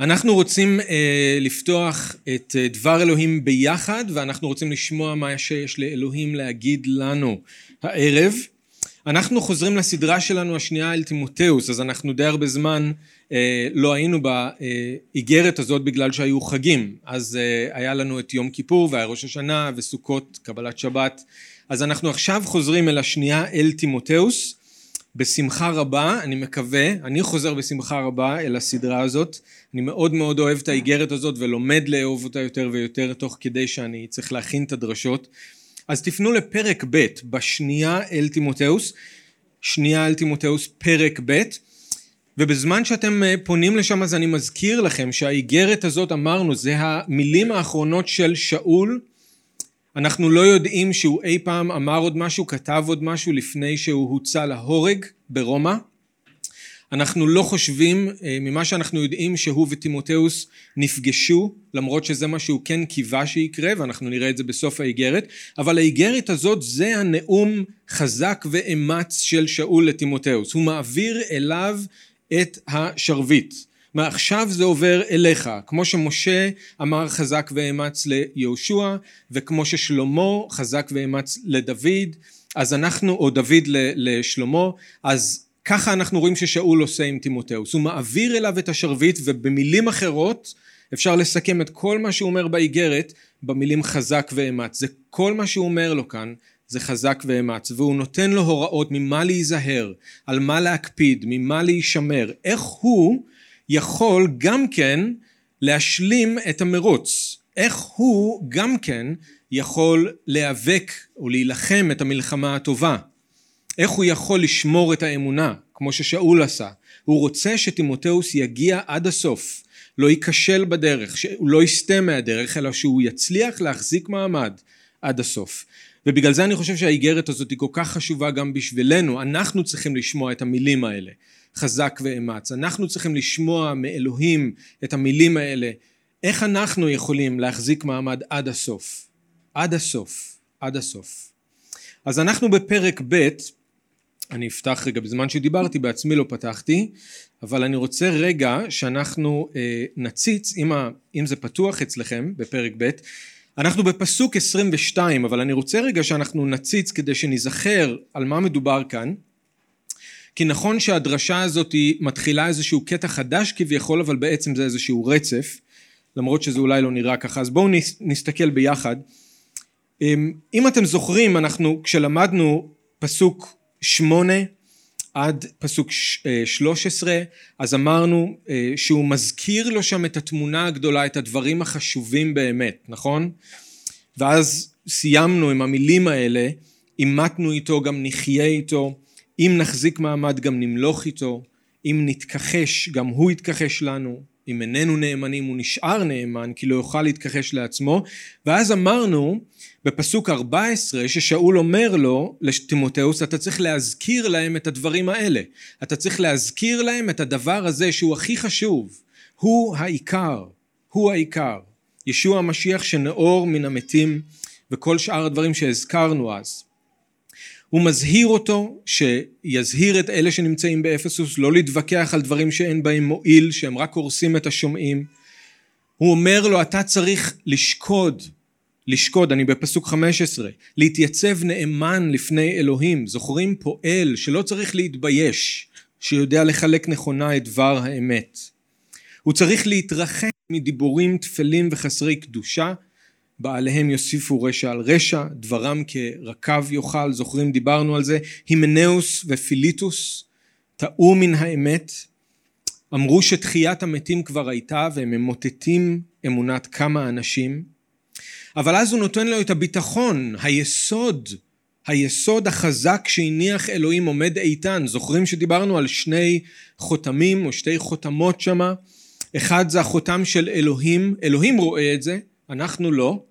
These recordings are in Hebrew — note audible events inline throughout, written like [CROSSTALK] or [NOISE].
אנחנו רוצים אה, לפתוח את אה, דבר אלוהים ביחד ואנחנו רוצים לשמוע מה שיש לאלוהים להגיד לנו הערב. אנחנו חוזרים לסדרה שלנו השנייה אל תימותאוס אז אנחנו די הרבה זמן אה, לא היינו באיגרת הזאת בגלל שהיו חגים. אז אה, היה לנו את יום כיפור והיה ראש השנה וסוכות קבלת שבת. אז אנחנו עכשיו חוזרים אל השנייה אל תימותאוס בשמחה רבה, אני מקווה, אני חוזר בשמחה רבה אל הסדרה הזאת, אני מאוד מאוד אוהב את האיגרת הזאת ולומד לאהוב אותה יותר ויותר תוך כדי שאני צריך להכין את הדרשות, אז תפנו לפרק ב' בשנייה אל תימותאוס, שנייה אל תימותאוס פרק ב', ובזמן שאתם אה, פונים לשם אז אני מזכיר לכם שהאיגרת הזאת אמרנו זה המילים האחרונות של שאול אנחנו לא יודעים שהוא אי פעם אמר עוד משהו, כתב עוד משהו לפני שהוא הוצא להורג ברומא. אנחנו לא חושבים, אה, ממה שאנחנו יודעים, שהוא וטימותאוס נפגשו, למרות שזה מה שהוא כן קיווה שיקרה, ואנחנו נראה את זה בסוף האיגרת, אבל האיגרת הזאת זה הנאום חזק ואמץ של שאול לטימותאוס. הוא מעביר אליו את השרביט. מעכשיו זה עובר אליך, כמו שמשה אמר חזק ואמץ ליהושע, וכמו ששלמה חזק ואמץ לדוד, אז אנחנו, או דוד לשלמה, אז ככה אנחנו רואים ששאול עושה עם תימותאוס, הוא מעביר אליו את השרביט ובמילים אחרות אפשר לסכם את כל מה שהוא אומר באיגרת במילים חזק ואמץ, זה כל מה שהוא אומר לו כאן זה חזק ואמץ והוא נותן לו הוראות ממה להיזהר, על מה להקפיד, ממה להישמר, איך הוא יכול גם כן להשלים את המרוץ. איך הוא גם כן יכול להיאבק או להילחם את המלחמה הטובה. איך הוא יכול לשמור את האמונה, כמו ששאול עשה. הוא רוצה שטימותאוס יגיע עד הסוף, לא ייכשל בדרך, שהוא לא יסטה מהדרך, אלא שהוא יצליח להחזיק מעמד עד הסוף. ובגלל זה אני חושב שהאיגרת הזאת היא כל כך חשובה גם בשבילנו, אנחנו צריכים לשמוע את המילים האלה. חזק ואמץ. אנחנו צריכים לשמוע מאלוהים את המילים האלה. איך אנחנו יכולים להחזיק מעמד עד הסוף? עד הסוף. עד הסוף. אז אנחנו בפרק ב', אני אפתח רגע, בזמן שדיברתי בעצמי לא פתחתי, אבל אני רוצה רגע שאנחנו אה, נציץ, אם, ה, אם זה פתוח אצלכם בפרק ב', אנחנו בפסוק 22, אבל אני רוצה רגע שאנחנו נציץ כדי שניזכר על מה מדובר כאן. כי נכון שהדרשה הזאת היא מתחילה איזשהו קטע חדש כביכול אבל בעצם זה איזשהו רצף למרות שזה אולי לא נראה ככה אז בואו נסתכל ביחד אמ, אם אתם זוכרים אנחנו כשלמדנו פסוק שמונה עד פסוק אה, שלוש עשרה אז אמרנו אה, שהוא מזכיר לו שם את התמונה הגדולה את הדברים החשובים באמת נכון? ואז סיימנו עם המילים האלה אימתנו איתו גם נחיה איתו אם נחזיק מעמד גם נמלוך איתו, אם נתכחש גם הוא יתכחש לנו, אם איננו נאמנים הוא נשאר נאמן כי לא יוכל להתכחש לעצמו. ואז אמרנו בפסוק 14 ששאול אומר לו לטימותאוס אתה צריך להזכיר להם את הדברים האלה. אתה צריך להזכיר להם את הדבר הזה שהוא הכי חשוב. הוא העיקר הוא העיקר. ישוע המשיח שנאור מן המתים וכל שאר הדברים שהזכרנו אז הוא מזהיר אותו שיזהיר את אלה שנמצאים באפסוס לא להתווכח על דברים שאין בהם מועיל שהם רק הורסים את השומעים. הוא אומר לו אתה צריך לשקוד לשקוד אני בפסוק 15 להתייצב נאמן לפני אלוהים זוכרים? פועל שלא צריך להתבייש שיודע לחלק נכונה את דבר האמת. הוא צריך להתרחק מדיבורים טפלים וחסרי קדושה בעליהם יוסיפו רשע על רשע, דברם כרקב יאכל, זוכרים דיברנו על זה, הימנאוס ופיליטוס טעו מן האמת, אמרו שתחיית המתים כבר הייתה והם ממוטטים אמונת כמה אנשים, אבל אז הוא נותן לו את הביטחון, היסוד, היסוד החזק שהניח אלוהים עומד איתן, זוכרים שדיברנו על שני חותמים או שתי חותמות שמה, אחד זה החותם של אלוהים, אלוהים רואה את זה, אנחנו לא,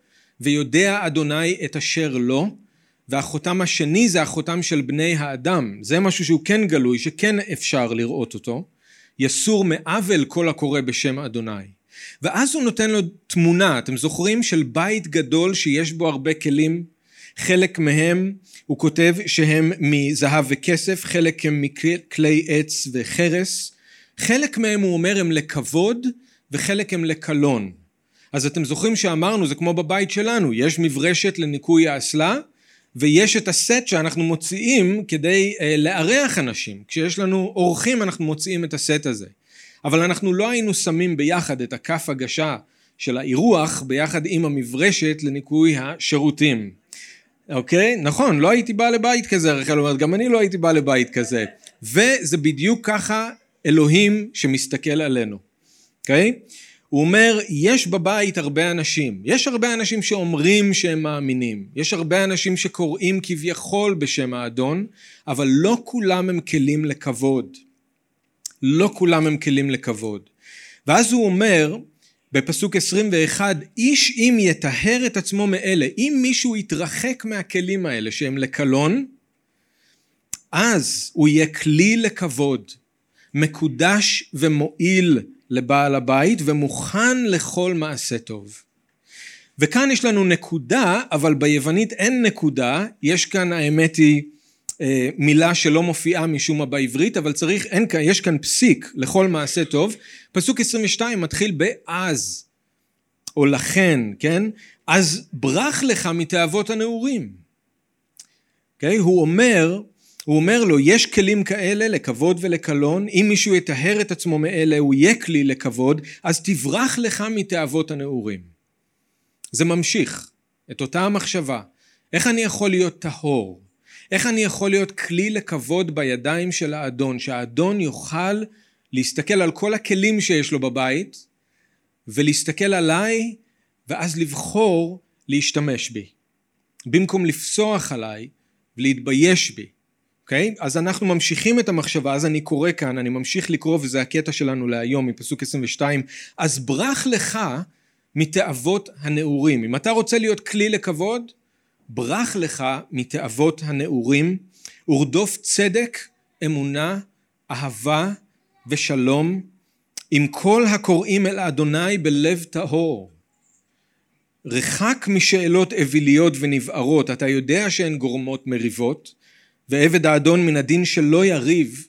ויודע אדוני את אשר לא, והחותם השני זה החותם של בני האדם, זה משהו שהוא כן גלוי, שכן אפשר לראות אותו, יסור מעוול כל הקורא בשם אדוני. ואז הוא נותן לו תמונה, אתם זוכרים, של בית גדול שיש בו הרבה כלים, חלק מהם הוא כותב שהם מזהב וכסף, חלק הם מכלי עץ וחרס, חלק מהם הוא אומר הם לכבוד וחלק הם לקלון. אז אתם זוכרים שאמרנו, זה כמו בבית שלנו, יש מברשת לניקוי האסלה, ויש את הסט שאנחנו מוציאים כדי אה, לארח אנשים. כשיש לנו אורחים אנחנו מוציאים את הסט הזה. אבל אנחנו לא היינו שמים ביחד את הכף הגשה של האירוח ביחד עם המברשת לניקוי השירותים. אוקיי? נכון, לא הייתי בא לבית כזה, רחל אומרת, גם אני לא הייתי בא לבית כזה. וזה בדיוק ככה אלוהים שמסתכל עלינו. אוקיי? הוא אומר, יש בבית הרבה אנשים. יש הרבה אנשים שאומרים שהם מאמינים. יש הרבה אנשים שקוראים כביכול בשם האדון, אבל לא כולם הם כלים לכבוד. לא כולם הם כלים לכבוד. ואז הוא אומר, בפסוק 21, איש אם יטהר את עצמו מאלה, אם מישהו יתרחק מהכלים האלה שהם לקלון, אז הוא יהיה כלי לכבוד, מקודש ומועיל לבעל הבית ומוכן לכל מעשה טוב. וכאן יש לנו נקודה, אבל ביוונית אין נקודה, יש כאן האמת היא אה, מילה שלא מופיעה משום מה בעברית, אבל צריך, אין יש כאן פסיק לכל מעשה טוב. פסוק 22 מתחיל באז, או לכן, כן? אז ברח לך מתאוות הנעורים. Okay? אוקיי? הוא אומר, הוא אומר לו, יש כלים כאלה לכבוד ולקלון, אם מישהו יטהר את עצמו מאלה, הוא יהיה כלי לכבוד, אז תברח לך מתאוות הנעורים. זה ממשיך, את אותה המחשבה. איך אני יכול להיות טהור? איך אני יכול להיות כלי לכבוד בידיים של האדון, שהאדון יוכל להסתכל על כל הכלים שיש לו בבית, ולהסתכל עליי, ואז לבחור להשתמש בי. במקום לפסוח עליי ולהתבייש בי. אוקיי? Okay? אז אנחנו ממשיכים את המחשבה, אז אני קורא כאן, אני ממשיך לקרוא וזה הקטע שלנו להיום מפסוק 22, אז ברח לך מתאוות הנעורים. אם אתה רוצה להיות כלי לכבוד, ברח לך מתאוות הנעורים, ורדוף צדק, אמונה, אהבה ושלום, עם כל הקוראים אל אדוני בלב טהור. רחק משאלות אוויליות ונבערות, אתה יודע שהן גורמות מריבות, ועבד האדון מן הדין שלא יריב,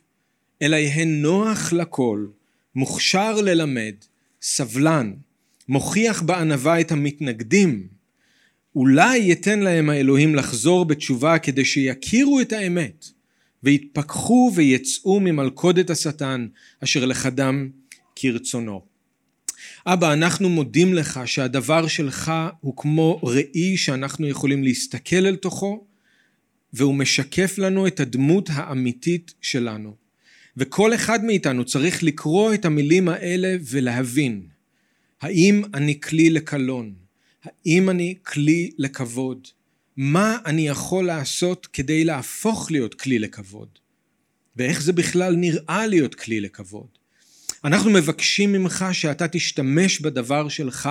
אלא יהא נוח לכל, מוכשר ללמד, סבלן, מוכיח בענווה את המתנגדים, אולי ייתן להם האלוהים לחזור בתשובה כדי שיכירו את האמת ויתפכחו ויצאו ממלכודת השטן אשר לחדם כרצונו. אבא, אנחנו מודים לך שהדבר שלך הוא כמו ראי שאנחנו יכולים להסתכל אל תוכו והוא משקף לנו את הדמות האמיתית שלנו. וכל אחד מאיתנו צריך לקרוא את המילים האלה ולהבין האם אני כלי לקלון? האם אני כלי לכבוד? מה אני יכול לעשות כדי להפוך להיות כלי לכבוד? ואיך זה בכלל נראה להיות כלי לכבוד? אנחנו מבקשים ממך שאתה תשתמש בדבר שלך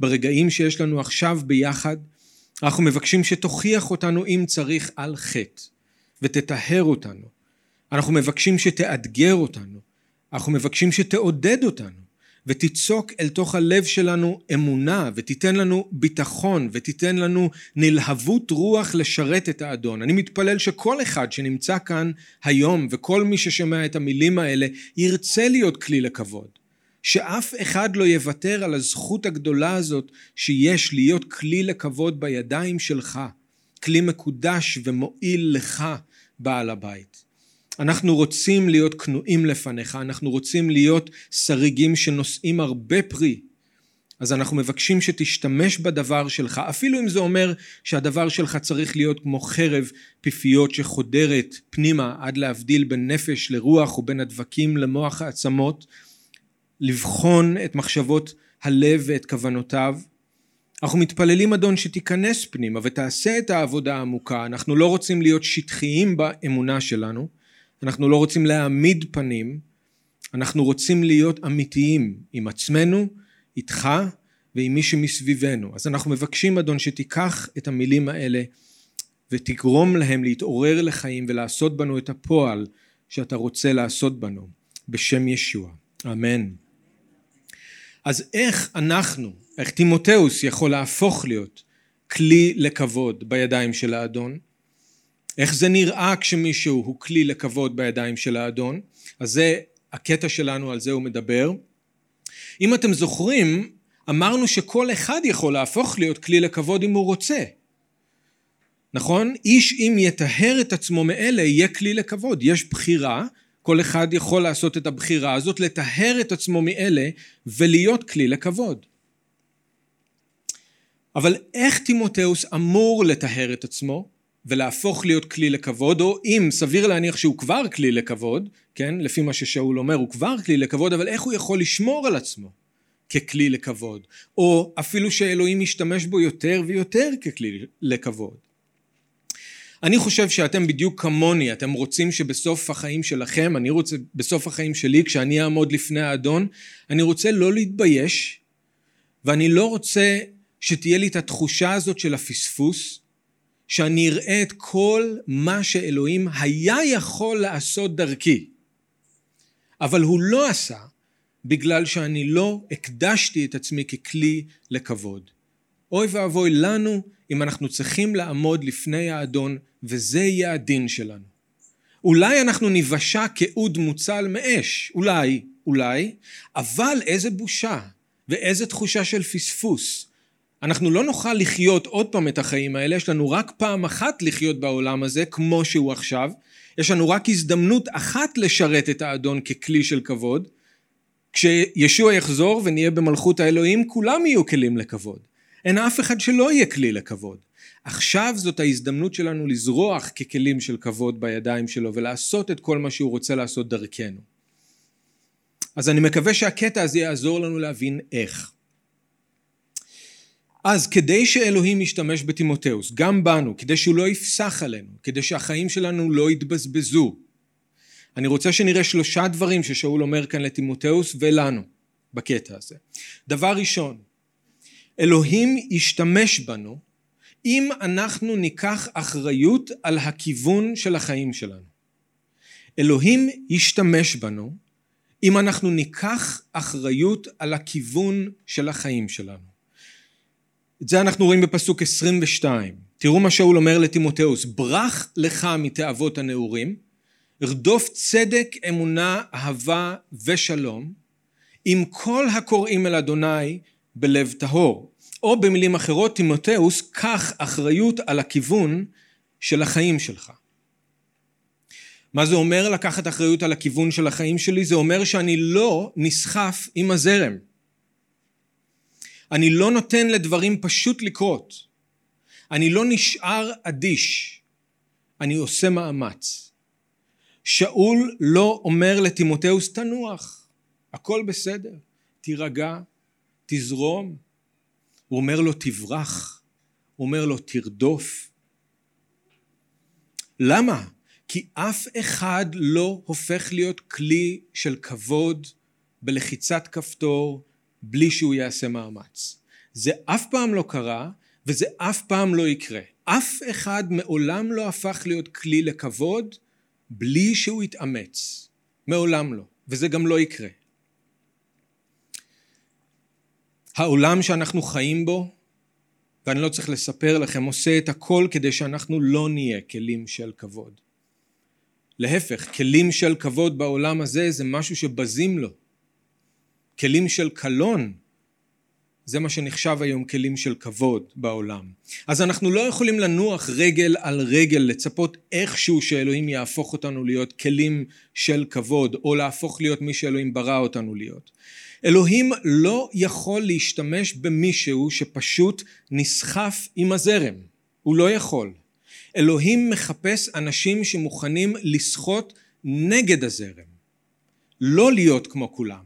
ברגעים שיש לנו עכשיו ביחד. אנחנו מבקשים שתוכיח אותנו אם צריך על חטא ותטהר אותנו. אנחנו מבקשים שתאתגר אותנו. אנחנו מבקשים שתעודד אותנו. ותיצוק אל תוך הלב שלנו אמונה ותיתן לנו ביטחון ותיתן לנו נלהבות רוח לשרת את האדון. אני מתפלל שכל אחד שנמצא כאן היום וכל מי ששומע את המילים האלה ירצה להיות כלי לכבוד. שאף אחד לא יוותר על הזכות הגדולה הזאת שיש להיות כלי לכבוד בידיים שלך, כלי מקודש ומועיל לך בעל הבית. אנחנו רוצים להיות כנועים לפניך, אנחנו רוצים להיות שריגים שנושאים הרבה פרי. אז אנחנו מבקשים שתשתמש בדבר שלך, אפילו אם זה אומר שהדבר שלך צריך להיות כמו חרב פיפיות שחודרת פנימה עד להבדיל בין נפש לרוח ובין הדבקים למוח העצמות, לבחון את מחשבות הלב ואת כוונותיו. אנחנו מתפללים אדון שתיכנס פנימה ותעשה את העבודה העמוקה, אנחנו לא רוצים להיות שטחיים באמונה שלנו, אנחנו לא רוצים להעמיד פנים, אנחנו רוצים להיות אמיתיים עם עצמנו, איתך ועם מי שמסביבנו. אז אנחנו מבקשים אדון שתיקח את המילים האלה ותגרום להם להתעורר לחיים ולעשות בנו את הפועל שאתה רוצה לעשות בנו, בשם ישוע. אמן. אז איך אנחנו, איך תימותאוס יכול להפוך להיות כלי לכבוד בידיים של האדון? איך זה נראה כשמישהו הוא כלי לכבוד בידיים של האדון? אז זה הקטע שלנו, על זה הוא מדבר. אם אתם זוכרים, אמרנו שכל אחד יכול להפוך להיות כלי לכבוד אם הוא רוצה. נכון? איש אם יטהר את עצמו מאלה יהיה כלי לכבוד. יש בחירה, כל אחד יכול לעשות את הבחירה הזאת, לטהר את עצמו מאלה ולהיות כלי לכבוד. אבל איך תימותאוס אמור לטהר את עצמו ולהפוך להיות כלי לכבוד, או אם סביר להניח שהוא כבר כלי לכבוד, כן, לפי מה ששאול אומר, הוא כבר כלי לכבוד, אבל איך הוא יכול לשמור על עצמו ככלי לכבוד, או אפילו שאלוהים ישתמש בו יותר ויותר ככלי לכבוד. אני חושב שאתם בדיוק כמוני, אתם רוצים שבסוף החיים שלכם, אני רוצה, בסוף החיים שלי, כשאני אעמוד לפני האדון, אני רוצה לא להתבייש, ואני לא רוצה שתהיה לי את התחושה הזאת של הפספוס, שאני אראה את כל מה שאלוהים היה יכול לעשות דרכי, אבל הוא לא עשה בגלל שאני לא הקדשתי את עצמי ככלי לכבוד. אוי ואבוי לנו אם אנחנו צריכים לעמוד לפני האדון וזה יהיה הדין שלנו. אולי אנחנו ניוושע כאוד מוצל מאש, אולי, אולי, אבל איזה בושה ואיזה תחושה של פספוס. אנחנו לא נוכל לחיות עוד פעם את החיים האלה, יש לנו רק פעם אחת לחיות בעולם הזה כמו שהוא עכשיו, יש לנו רק הזדמנות אחת לשרת את האדון ככלי של כבוד. כשישוע יחזור ונהיה במלכות האלוהים, כולם יהיו כלים לכבוד. אין אף אחד שלא יהיה כלי לכבוד. עכשיו זאת ההזדמנות שלנו לזרוח ככלים של כבוד בידיים שלו ולעשות את כל מה שהוא רוצה לעשות דרכנו. אז אני מקווה שהקטע הזה יעזור לנו להבין איך. אז כדי שאלוהים ישתמש בתימותאוס, גם בנו, כדי שהוא לא יפסח עלינו, כדי שהחיים שלנו לא יתבזבזו, אני רוצה שנראה שלושה דברים ששאול אומר כאן לתימותאוס ולנו בקטע הזה. דבר ראשון, אלוהים ישתמש בנו אם אנחנו ניקח אחריות על הכיוון של החיים שלנו. אלוהים ישתמש בנו אם אנחנו ניקח אחריות על הכיוון של החיים שלנו. את זה אנחנו רואים בפסוק 22. תראו מה שאול אומר לתימותאוס, ברח לך מתאוות הנעורים, רדוף צדק, אמונה, אהבה ושלום, עם כל הקוראים אל אדוני בלב טהור. או במילים אחרות, תימותאוס, קח אחריות על הכיוון של החיים שלך. מה זה אומר לקחת אחריות על הכיוון של החיים שלי? זה אומר שאני לא נסחף עם הזרם. אני לא נותן לדברים פשוט לקרות. אני לא נשאר אדיש. אני עושה מאמץ. שאול לא אומר לתימותאוס תנוח, הכל בסדר, תירגע, תזרום. הוא אומר לו תברח, הוא אומר לו תרדוף. למה? כי אף אחד לא הופך להיות כלי של כבוד בלחיצת כפתור בלי שהוא יעשה מאמץ. זה אף פעם לא קרה וזה אף פעם לא יקרה. אף אחד מעולם לא הפך להיות כלי לכבוד בלי שהוא יתאמץ. מעולם לא. וזה גם לא יקרה. העולם שאנחנו חיים בו, ואני לא צריך לספר לכם, עושה את הכל כדי שאנחנו לא נהיה כלים של כבוד. להפך, כלים של כבוד בעולם הזה זה משהו שבזים לו. כלים של קלון, זה מה שנחשב היום כלים של כבוד בעולם. אז אנחנו לא יכולים לנוח רגל על רגל, לצפות איכשהו שאלוהים יהפוך אותנו להיות כלים של כבוד, או להפוך להיות מי שאלוהים ברא אותנו להיות. אלוהים לא יכול להשתמש במישהו שפשוט נסחף עם הזרם. הוא לא יכול. אלוהים מחפש אנשים שמוכנים לשחות נגד הזרם. לא להיות כמו כולם.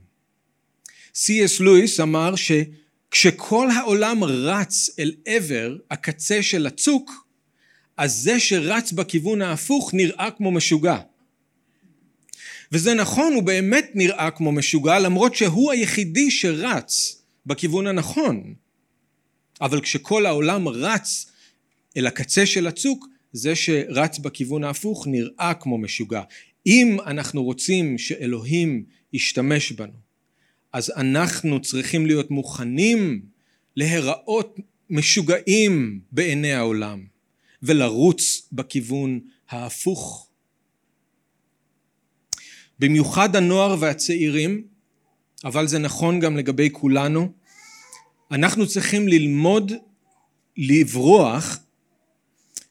סי.אס לואיס אמר שכשכל העולם רץ אל עבר הקצה של הצוק, אז זה שרץ בכיוון ההפוך נראה כמו משוגע. וזה נכון, הוא באמת נראה כמו משוגע, למרות שהוא היחידי שרץ בכיוון הנכון. אבל כשכל העולם רץ אל הקצה של הצוק, זה שרץ בכיוון ההפוך נראה כמו משוגע. אם אנחנו רוצים שאלוהים ישתמש בנו, אז אנחנו צריכים להיות מוכנים להיראות משוגעים בעיני העולם ולרוץ בכיוון ההפוך. במיוחד הנוער והצעירים אבל זה נכון גם לגבי כולנו. אנחנו צריכים ללמוד לברוח,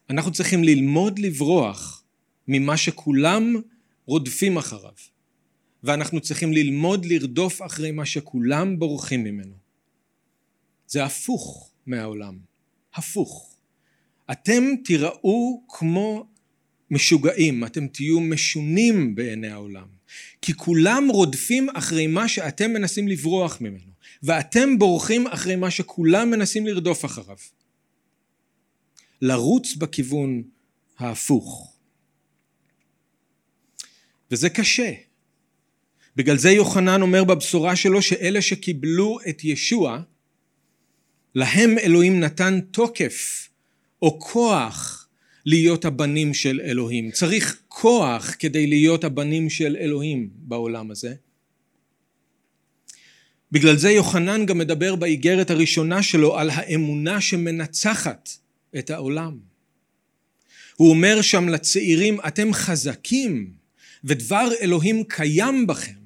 אנחנו צריכים ללמוד לברוח ממה שכולם רודפים אחריו, ואנחנו צריכים ללמוד לרדוף אחרי מה שכולם בורחים ממנו. זה הפוך מהעולם, הפוך. אתם תיראו כמו משוגעים, אתם תהיו משונים בעיני העולם. כי כולם רודפים אחרי מה שאתם מנסים לברוח ממנו, ואתם בורחים אחרי מה שכולם מנסים לרדוף אחריו. לרוץ בכיוון ההפוך. וזה קשה. בגלל זה יוחנן אומר בבשורה שלו שאלה שקיבלו את ישוע, להם אלוהים נתן תוקף או כוח להיות הבנים של אלוהים. צריך כוח כדי להיות הבנים של אלוהים בעולם הזה. בגלל זה יוחנן גם מדבר באיגרת הראשונה שלו על האמונה שמנצחת את העולם. הוא אומר שם לצעירים, אתם חזקים ודבר אלוהים קיים בכם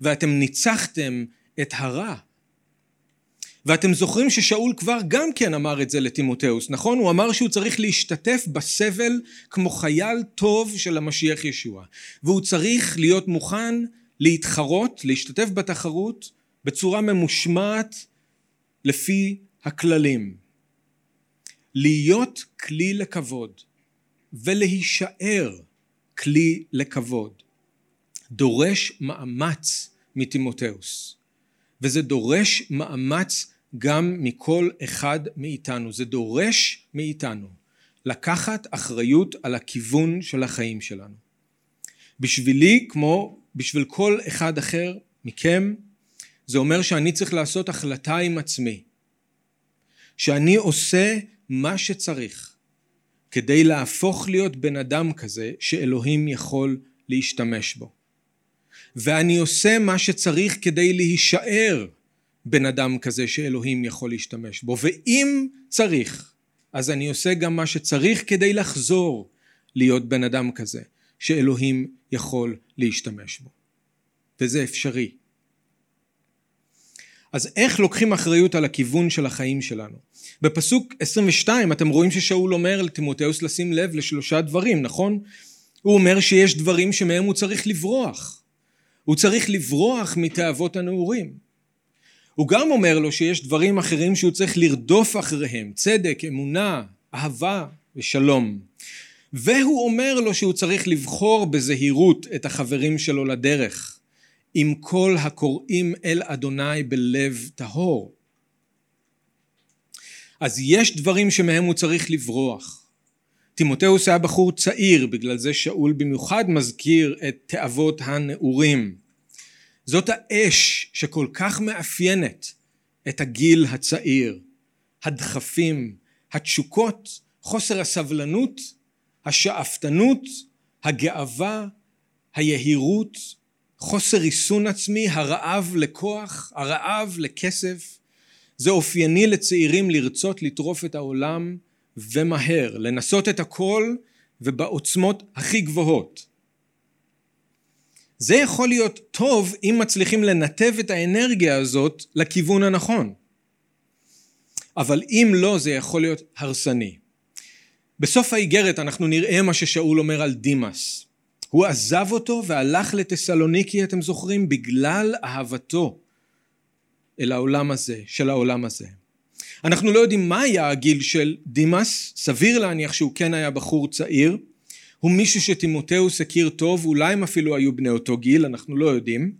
ואתם ניצחתם את הרע. ואתם זוכרים ששאול כבר גם כן אמר את זה לטימותאוס, נכון? הוא אמר שהוא צריך להשתתף בסבל כמו חייל טוב של המשיח ישוע. והוא צריך להיות מוכן להתחרות, להשתתף בתחרות בצורה ממושמעת לפי הכללים. להיות כלי לכבוד ולהישאר כלי לכבוד דורש מאמץ מטימותאוס וזה דורש מאמץ גם מכל אחד מאיתנו. זה דורש מאיתנו לקחת אחריות על הכיוון של החיים שלנו. בשבילי, כמו בשביל כל אחד אחר מכם, זה אומר שאני צריך לעשות החלטה עם עצמי, שאני עושה מה שצריך כדי להפוך להיות בן אדם כזה שאלוהים יכול להשתמש בו. ואני עושה מה שצריך כדי להישאר בן אדם כזה שאלוהים יכול להשתמש בו ואם צריך אז אני עושה גם מה שצריך כדי לחזור להיות בן אדם כזה שאלוהים יכול להשתמש בו וזה אפשרי אז איך לוקחים אחריות על הכיוון של החיים שלנו? בפסוק 22 אתם רואים ששאול אומר לטימותאוס לשים לב לשלושה דברים, נכון? הוא אומר שיש דברים שמהם הוא צריך לברוח. הוא צריך לברוח מתאוות הנעורים. הוא גם אומר לו שיש דברים אחרים שהוא צריך לרדוף אחריהם, צדק, אמונה, אהבה ושלום. והוא אומר לו שהוא צריך לבחור בזהירות את החברים שלו לדרך, עם כל הקוראים אל אדוני בלב טהור. אז יש דברים שמהם הוא צריך לברוח. תימותאוס היה בחור צעיר, בגלל זה שאול במיוחד מזכיר את תאוות הנעורים. זאת האש שכל כך מאפיינת את הגיל הצעיר, הדחפים, התשוקות, חוסר הסבלנות, השאפתנות, הגאווה, היהירות, חוסר ריסון עצמי, הרעב לכוח, הרעב לכסף. זה אופייני לצעירים לרצות לטרוף את העולם ומהר, לנסות את הכל ובעוצמות הכי גבוהות. זה יכול להיות טוב אם מצליחים לנתב את האנרגיה הזאת לכיוון הנכון. אבל אם לא זה יכול להיות הרסני. בסוף האיגרת אנחנו נראה מה ששאול אומר על דימאס. הוא עזב אותו והלך לטסלוניקי אתם זוכרים בגלל אהבתו אל העולם הזה, של העולם הזה. אנחנו לא יודעים מה היה הגיל של דימאס, סביר להניח שהוא כן היה בחור צעיר, הוא מישהו שטימותאוס הכיר טוב, אולי הם אפילו היו בני אותו גיל, אנחנו לא יודעים.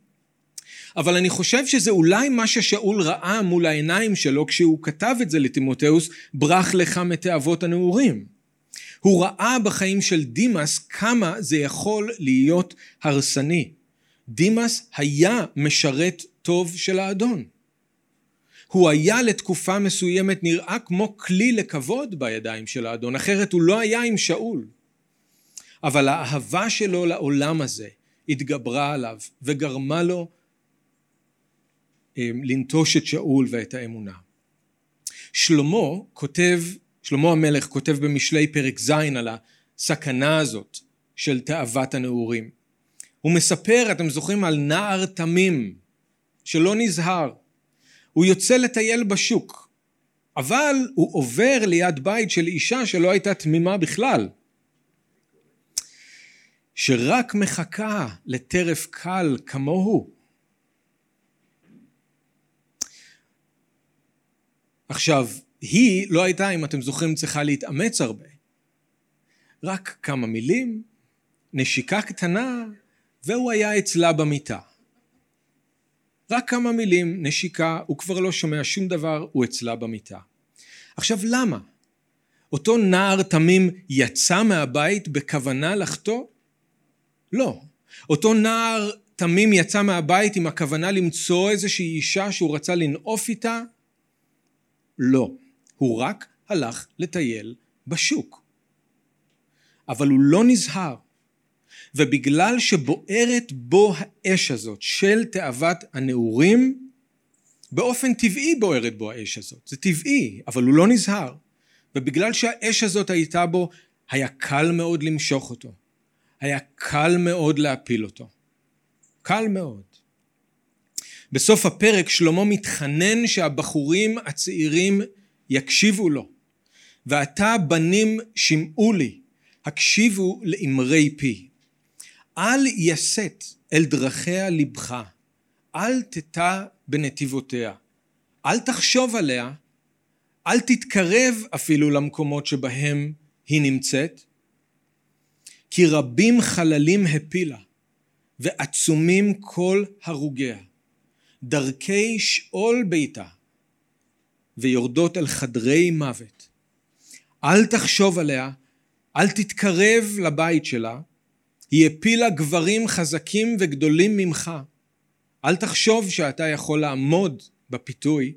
אבל אני חושב שזה אולי מה ששאול ראה מול העיניים שלו כשהוא כתב את זה לטימותאוס, ברח לך מתאוות הנעורים. הוא ראה בחיים של דימאס כמה זה יכול להיות הרסני. דימאס היה משרת טוב של האדון. הוא היה לתקופה מסוימת נראה כמו כלי לכבוד בידיים של האדון, אחרת הוא לא היה עם שאול. אבל האהבה שלו לעולם הזה התגברה עליו וגרמה לו אמ, לנטוש את שאול ואת האמונה. שלמה כותב, שלמה המלך כותב במשלי פרק ז' על הסכנה הזאת של תאוות הנעורים. הוא מספר, אתם זוכרים, על נער תמים שלא נזהר. הוא יוצא לטייל בשוק, אבל הוא עובר ליד בית של אישה שלא הייתה תמימה בכלל, שרק מחכה לטרף קל כמוהו. עכשיו, היא לא הייתה, אם אתם זוכרים, צריכה להתאמץ הרבה. רק כמה מילים, נשיקה קטנה, והוא היה אצלה במיטה. רק כמה מילים, נשיקה, הוא כבר לא שומע שום דבר, הוא אצלה במיטה. עכשיו למה? אותו נער תמים יצא מהבית בכוונה לחטוא? לא. אותו נער תמים יצא מהבית עם הכוונה למצוא איזושהי אישה שהוא רצה לנאוף איתה? לא. הוא רק הלך לטייל בשוק. אבל הוא לא נזהר. ובגלל שבוערת בו האש הזאת של תאוות הנעורים, באופן טבעי בוערת בו האש הזאת, זה טבעי, אבל הוא לא נזהר. ובגלל שהאש הזאת הייתה בו, היה קל מאוד למשוך אותו. היה קל מאוד להפיל אותו. קל מאוד. בסוף הפרק שלמה מתחנן שהבחורים הצעירים יקשיבו לו. ועתה בנים שמעו לי, הקשיבו לאמרי פי. אל יסת אל דרכיה לבך, אל תטע בנתיבותיה, אל תחשוב עליה, אל תתקרב אפילו למקומות שבהם היא נמצאת, כי רבים חללים הפילה, ועצומים כל הרוגיה, דרכי שאול ביתה, ויורדות אל חדרי מוות. אל תחשוב עליה, אל תתקרב לבית שלה, היא הפילה גברים חזקים וגדולים ממך. אל תחשוב שאתה יכול לעמוד בפיתוי,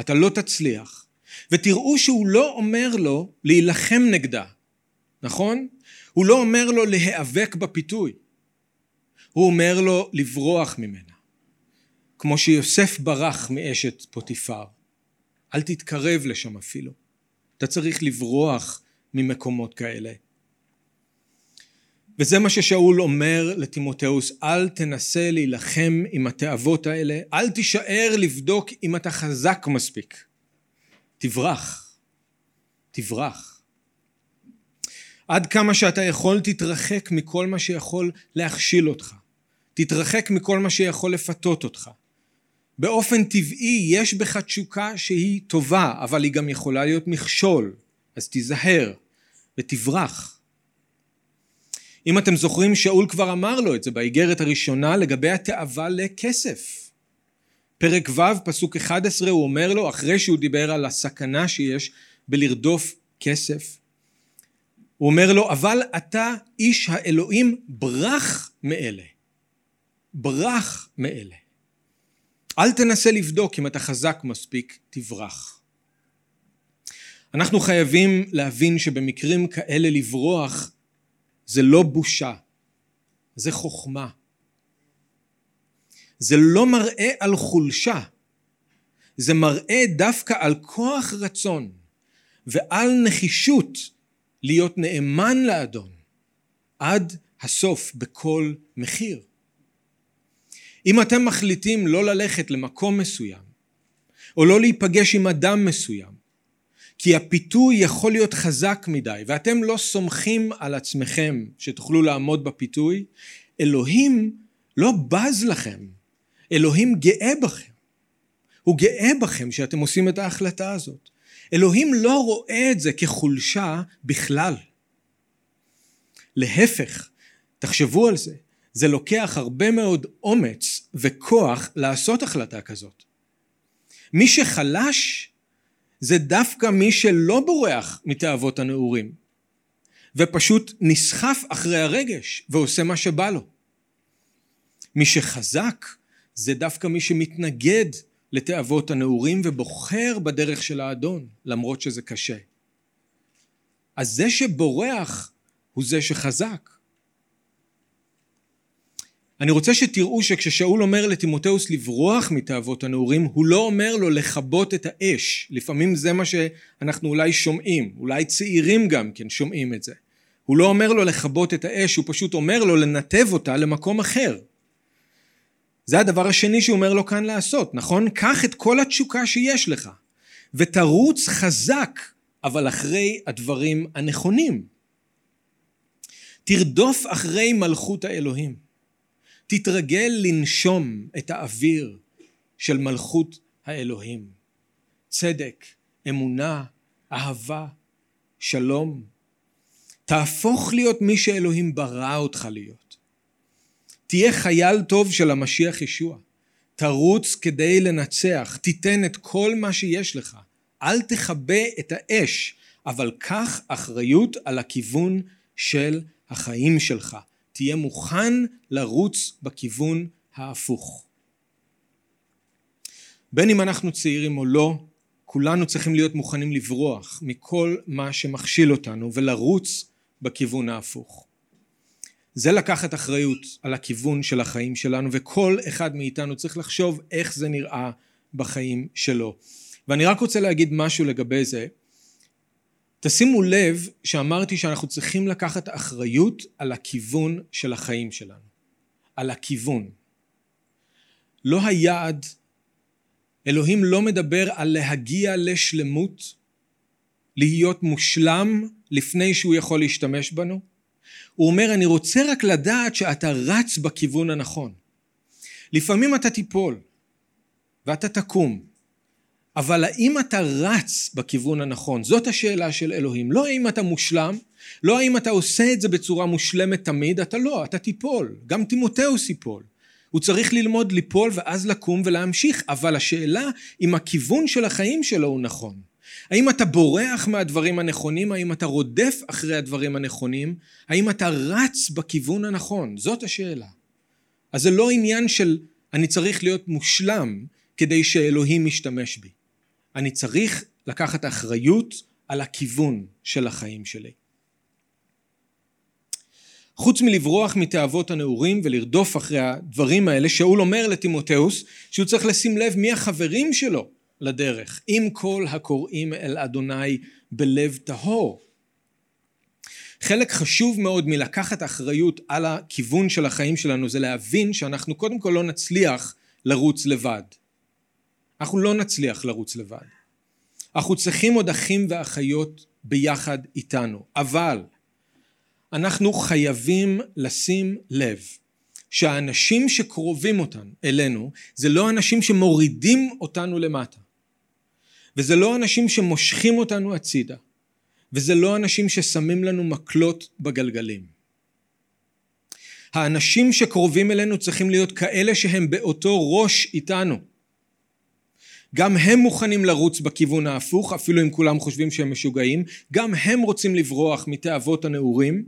אתה לא תצליח. ותראו שהוא לא אומר לו להילחם נגדה, נכון? הוא לא אומר לו להיאבק בפיתוי, הוא אומר לו לברוח ממנה. כמו שיוסף ברח מאשת פוטיפר. אל תתקרב לשם אפילו. אתה צריך לברוח ממקומות כאלה. וזה מה ששאול אומר לטימותאוס, אל תנסה להילחם עם התאוות האלה, אל תישאר לבדוק אם אתה חזק מספיק. תברח. תברח. עד כמה שאתה יכול תתרחק מכל מה שיכול להכשיל אותך. תתרחק מכל מה שיכול לפתות אותך. באופן טבעי יש בך תשוקה שהיא טובה, אבל היא גם יכולה להיות מכשול, אז תיזהר ותברח. אם אתם זוכרים, שאול כבר אמר לו את זה באיגרת הראשונה לגבי התאווה לכסף. פרק ו', פסוק 11, הוא אומר לו, אחרי שהוא דיבר על הסכנה שיש בלרדוף כסף, הוא אומר לו, אבל אתה איש האלוהים ברח מאלה. ברח מאלה. אל תנסה לבדוק אם אתה חזק מספיק, תברח. אנחנו חייבים להבין שבמקרים כאלה לברוח זה לא בושה, זה חוכמה. זה לא מראה על חולשה, זה מראה דווקא על כוח רצון ועל נחישות להיות נאמן לאדון עד הסוף בכל מחיר. אם אתם מחליטים לא ללכת למקום מסוים, או לא להיפגש עם אדם מסוים, כי הפיתוי יכול להיות חזק מדי, ואתם לא סומכים על עצמכם שתוכלו לעמוד בפיתוי, אלוהים לא בז לכם, אלוהים גאה בכם. הוא גאה בכם שאתם עושים את ההחלטה הזאת. אלוהים לא רואה את זה כחולשה בכלל. להפך, תחשבו על זה. זה לוקח הרבה מאוד אומץ וכוח לעשות החלטה כזאת. מי שחלש זה דווקא מי שלא בורח מתאוות הנעורים ופשוט נסחף אחרי הרגש ועושה מה שבא לו. מי שחזק זה דווקא מי שמתנגד לתאוות הנעורים ובוחר בדרך של האדון למרות שזה קשה. אז זה שבורח הוא זה שחזק. אני רוצה שתראו שכששאול אומר לטימותאוס לברוח מתאוות הנעורים, הוא לא אומר לו לכבות את האש. לפעמים זה מה שאנחנו אולי שומעים, אולי צעירים גם כן שומעים את זה. הוא לא אומר לו לכבות את האש, הוא פשוט אומר לו לנתב אותה למקום אחר. זה הדבר השני שהוא אומר לו כאן לעשות, נכון? קח את כל התשוקה שיש לך ותרוץ חזק, אבל אחרי הדברים הנכונים. תרדוף אחרי מלכות האלוהים. תתרגל לנשום את האוויר של מלכות האלוהים. צדק, אמונה, אהבה, שלום. תהפוך להיות מי שאלוהים ברא אותך להיות. תהיה חייל טוב של המשיח ישוע. תרוץ כדי לנצח, תיתן את כל מה שיש לך. אל תכבה את האש, אבל קח אחריות על הכיוון של החיים שלך. תהיה מוכן לרוץ בכיוון ההפוך. בין אם אנחנו צעירים או לא, כולנו צריכים להיות מוכנים לברוח מכל מה שמכשיל אותנו ולרוץ בכיוון ההפוך. זה לקחת אחריות על הכיוון של החיים שלנו וכל אחד מאיתנו צריך לחשוב איך זה נראה בחיים שלו. ואני רק רוצה להגיד משהו לגבי זה. תשימו לב שאמרתי שאנחנו צריכים לקחת אחריות על הכיוון של החיים שלנו. על הכיוון. לא היעד, אלוהים לא מדבר על להגיע לשלמות, להיות מושלם לפני שהוא יכול להשתמש בנו. הוא אומר, אני רוצה רק לדעת שאתה רץ בכיוון הנכון. לפעמים אתה תיפול ואתה תקום, אבל האם אתה רץ בכיוון הנכון? זאת השאלה של אלוהים. לא האם אתה מושלם, לא האם אתה עושה את זה בצורה מושלמת תמיד, אתה לא, אתה תיפול. גם תימותאוס ייפול. הוא צריך ללמוד ליפול ואז לקום ולהמשיך, אבל השאלה אם הכיוון של החיים שלו הוא נכון. האם אתה בורח מהדברים הנכונים? האם אתה רודף אחרי הדברים הנכונים? האם אתה רץ בכיוון הנכון? זאת השאלה. אז זה לא עניין של אני צריך להיות מושלם כדי שאלוהים ישתמש בי. אני צריך לקחת אחריות על הכיוון של החיים שלי. חוץ מלברוח מתאוות הנעורים ולרדוף אחרי הדברים האלה, שאול אומר לטימותאוס שהוא צריך לשים לב מי החברים שלו לדרך, עם כל הקוראים אל אדוני בלב טהור. חלק חשוב מאוד מלקחת אחריות על הכיוון של החיים שלנו זה להבין שאנחנו קודם כל לא נצליח לרוץ לבד. אנחנו לא נצליח לרוץ לבד. אנחנו צריכים עוד אחים ואחיות ביחד איתנו, אבל אנחנו חייבים לשים לב שהאנשים שקרובים אותנו, אלינו, זה לא אנשים שמורידים אותנו למטה. וזה לא אנשים שמושכים אותנו הצידה. וזה לא אנשים ששמים לנו מקלות בגלגלים. האנשים שקרובים אלינו צריכים להיות כאלה שהם באותו ראש איתנו. גם הם מוכנים לרוץ בכיוון ההפוך, אפילו אם כולם חושבים שהם משוגעים, גם הם רוצים לברוח מתאוות הנעורים.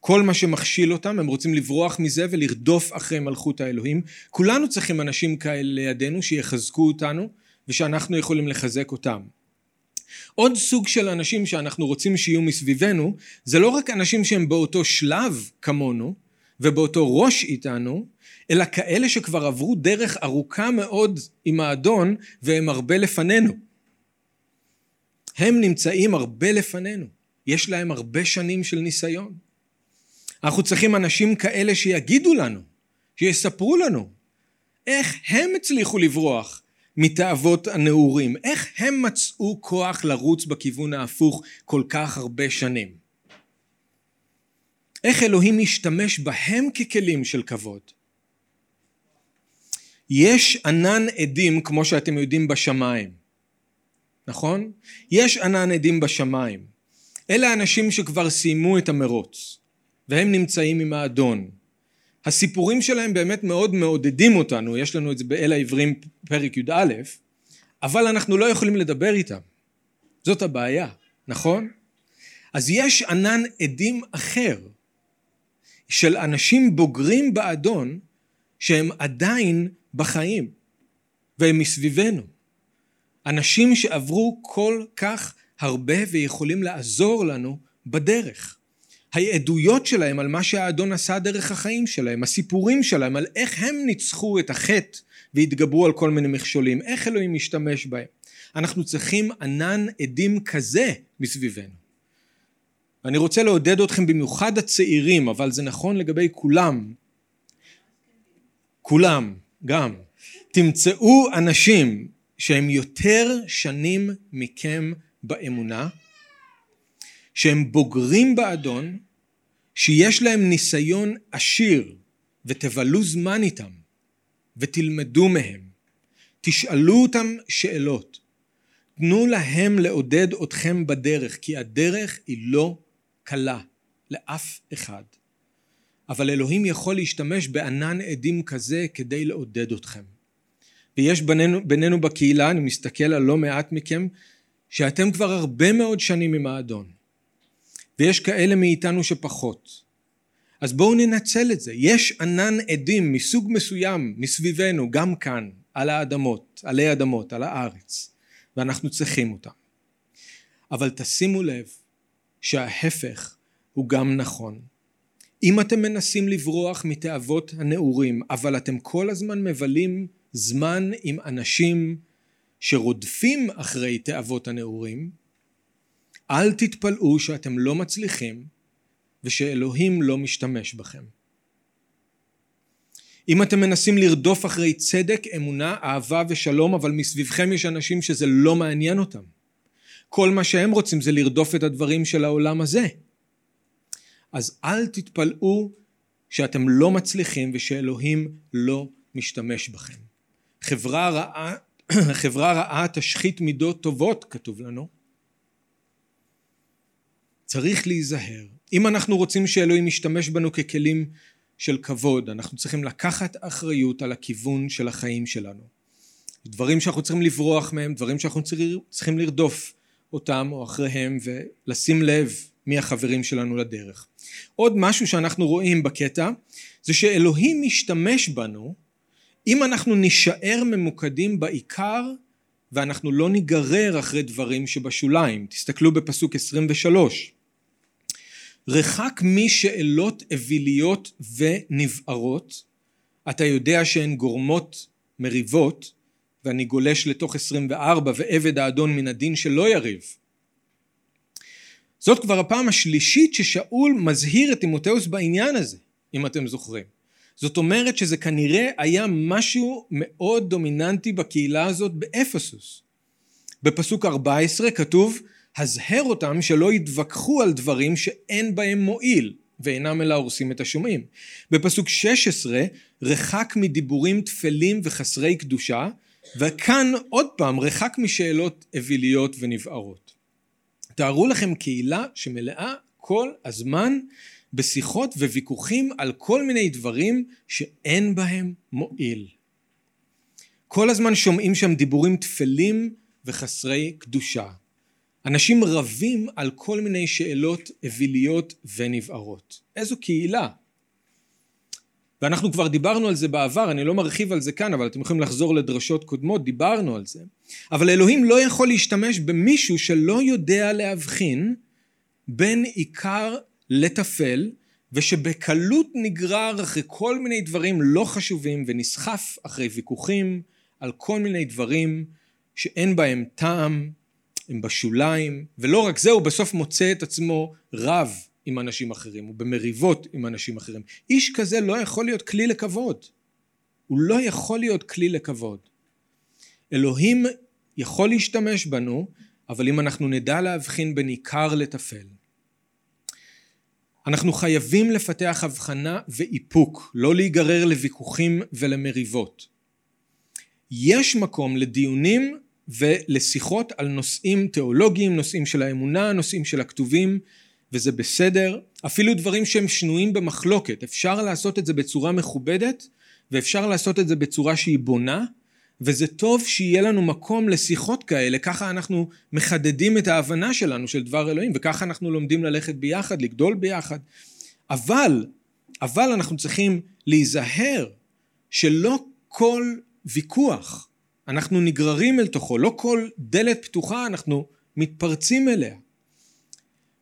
כל מה שמכשיל אותם, הם רוצים לברוח מזה ולרדוף אחרי מלכות האלוהים. כולנו צריכים אנשים כאלה לידינו שיחזקו אותנו ושאנחנו יכולים לחזק אותם. עוד סוג של אנשים שאנחנו רוצים שיהיו מסביבנו, זה לא רק אנשים שהם באותו שלב כמונו ובאותו ראש איתנו, אלא כאלה שכבר עברו דרך ארוכה מאוד עם האדון והם הרבה לפנינו. הם נמצאים הרבה לפנינו, יש להם הרבה שנים של ניסיון. אנחנו צריכים אנשים כאלה שיגידו לנו, שיספרו לנו, איך הם הצליחו לברוח מתאוות הנעורים, איך הם מצאו כוח לרוץ בכיוון ההפוך כל כך הרבה שנים. איך אלוהים משתמש בהם ככלים של כבוד. יש ענן עדים כמו שאתם יודעים בשמיים, נכון? יש ענן עדים בשמיים. אלה האנשים שכבר סיימו את המרוץ והם נמצאים עם האדון. הסיפורים שלהם באמת מאוד מעודדים אותנו, יש לנו את זה באל העברים פרק י"א, אבל אנחנו לא יכולים לדבר איתם. זאת הבעיה, נכון? אז יש ענן עדים אחר של אנשים בוגרים באדון שהם עדיין בחיים והם מסביבנו. אנשים שעברו כל כך הרבה ויכולים לעזור לנו בדרך. העדויות שלהם על מה שהאדון עשה דרך החיים שלהם, הסיפורים שלהם על איך הם ניצחו את החטא והתגברו על כל מיני מכשולים, איך אלוהים משתמש בהם. אנחנו צריכים ענן עדים כזה מסביבנו. ואני רוצה לעודד אתכם במיוחד הצעירים, אבל זה נכון לגבי כולם, כולם, גם. תמצאו אנשים שהם יותר שנים מכם באמונה, שהם בוגרים באדון, שיש להם ניסיון עשיר, ותבלו זמן איתם, ותלמדו מהם. תשאלו אותם שאלות. תנו להם לעודד אתכם בדרך, כי הדרך היא לא קלה לאף אחד. אבל אלוהים יכול להשתמש בענן עדים כזה כדי לעודד אתכם. ויש בינינו, בינינו בקהילה, אני מסתכל על לא מעט מכם, שאתם כבר הרבה מאוד שנים עם האדון. ויש כאלה מאיתנו שפחות. אז בואו ננצל את זה. יש ענן עדים מסוג מסוים מסביבנו, גם כאן, על האדמות, עלי אדמות, על הארץ, ואנחנו צריכים אותם. אבל תשימו לב שההפך הוא גם נכון. אם אתם מנסים לברוח מתאוות הנעורים, אבל אתם כל הזמן מבלים זמן עם אנשים שרודפים אחרי תאוות הנעורים, אל תתפלאו שאתם לא מצליחים ושאלוהים לא משתמש בכם. אם אתם מנסים לרדוף אחרי צדק, אמונה, אהבה ושלום, אבל מסביבכם יש אנשים שזה לא מעניין אותם. כל מה שהם רוצים זה לרדוף את הדברים של העולם הזה. אז אל תתפלאו שאתם לא מצליחים ושאלוהים לא משתמש בכם. חברה רעה, [CLEARS THROAT] חברה רעה תשחית מידות טובות, כתוב לנו. צריך להיזהר. אם אנחנו רוצים שאלוהים ישתמש בנו ככלים של כבוד, אנחנו צריכים לקחת אחריות על הכיוון של החיים שלנו. דברים שאנחנו צריכים לברוח מהם, דברים שאנחנו צריכים לרדוף אותם או אחריהם ולשים לב מי החברים שלנו לדרך. עוד משהו שאנחנו רואים בקטע זה שאלוהים משתמש בנו אם אנחנו נישאר ממוקדים בעיקר ואנחנו לא ניגרר אחרי דברים שבשוליים. תסתכלו בפסוק 23. רחק משאלות אוויליות ונבערות, אתה יודע שהן גורמות מריבות, ואני גולש לתוך 24, ועבד האדון מן הדין שלא יריב. זאת כבר הפעם השלישית ששאול מזהיר את תימותאוס בעניין הזה, אם אתם זוכרים. זאת אומרת שזה כנראה היה משהו מאוד דומיננטי בקהילה הזאת באפסוס. בפסוק 14 כתוב הזהר אותם שלא יתווכחו על דברים שאין בהם מועיל ואינם אלא הורסים את השומעים. בפסוק 16 רחק מדיבורים טפלים וחסרי קדושה וכאן עוד פעם רחק משאלות אוויליות ונבערות. תארו לכם קהילה שמלאה כל הזמן בשיחות וויכוחים על כל מיני דברים שאין בהם מועיל. כל הזמן שומעים שם דיבורים טפלים וחסרי קדושה. אנשים רבים על כל מיני שאלות אוויליות ונבערות. איזו קהילה. ואנחנו כבר דיברנו על זה בעבר, אני לא מרחיב על זה כאן, אבל אתם יכולים לחזור לדרשות קודמות, דיברנו על זה. אבל אלוהים לא יכול להשתמש במישהו שלא יודע להבחין בין עיקר לטפל, ושבקלות נגרר אחרי כל מיני דברים לא חשובים ונסחף אחרי ויכוחים על כל מיני דברים שאין בהם טעם, הם בשוליים, ולא רק זה, הוא בסוף מוצא את עצמו רב עם אנשים אחרים, הוא במריבות עם אנשים אחרים. איש כזה לא יכול להיות כלי לכבוד. הוא לא יכול להיות כלי לכבוד. אלוהים יכול להשתמש בנו, אבל אם אנחנו נדע להבחין בין עיקר לטפל. אנחנו חייבים לפתח הבחנה ואיפוק, לא להיגרר לוויכוחים ולמריבות. יש מקום לדיונים ולשיחות על נושאים תיאולוגיים, נושאים של האמונה, נושאים של הכתובים, וזה בסדר. אפילו דברים שהם שנויים במחלוקת, אפשר לעשות את זה בצורה מכובדת, ואפשר לעשות את זה בצורה שהיא בונה, וזה טוב שיהיה לנו מקום לשיחות כאלה, ככה אנחנו מחדדים את ההבנה שלנו של דבר אלוהים, וככה אנחנו לומדים ללכת ביחד, לגדול ביחד. אבל, אבל אנחנו צריכים להיזהר שלא כל ויכוח אנחנו נגררים אל תוכו, לא כל דלת פתוחה אנחנו מתפרצים אליה.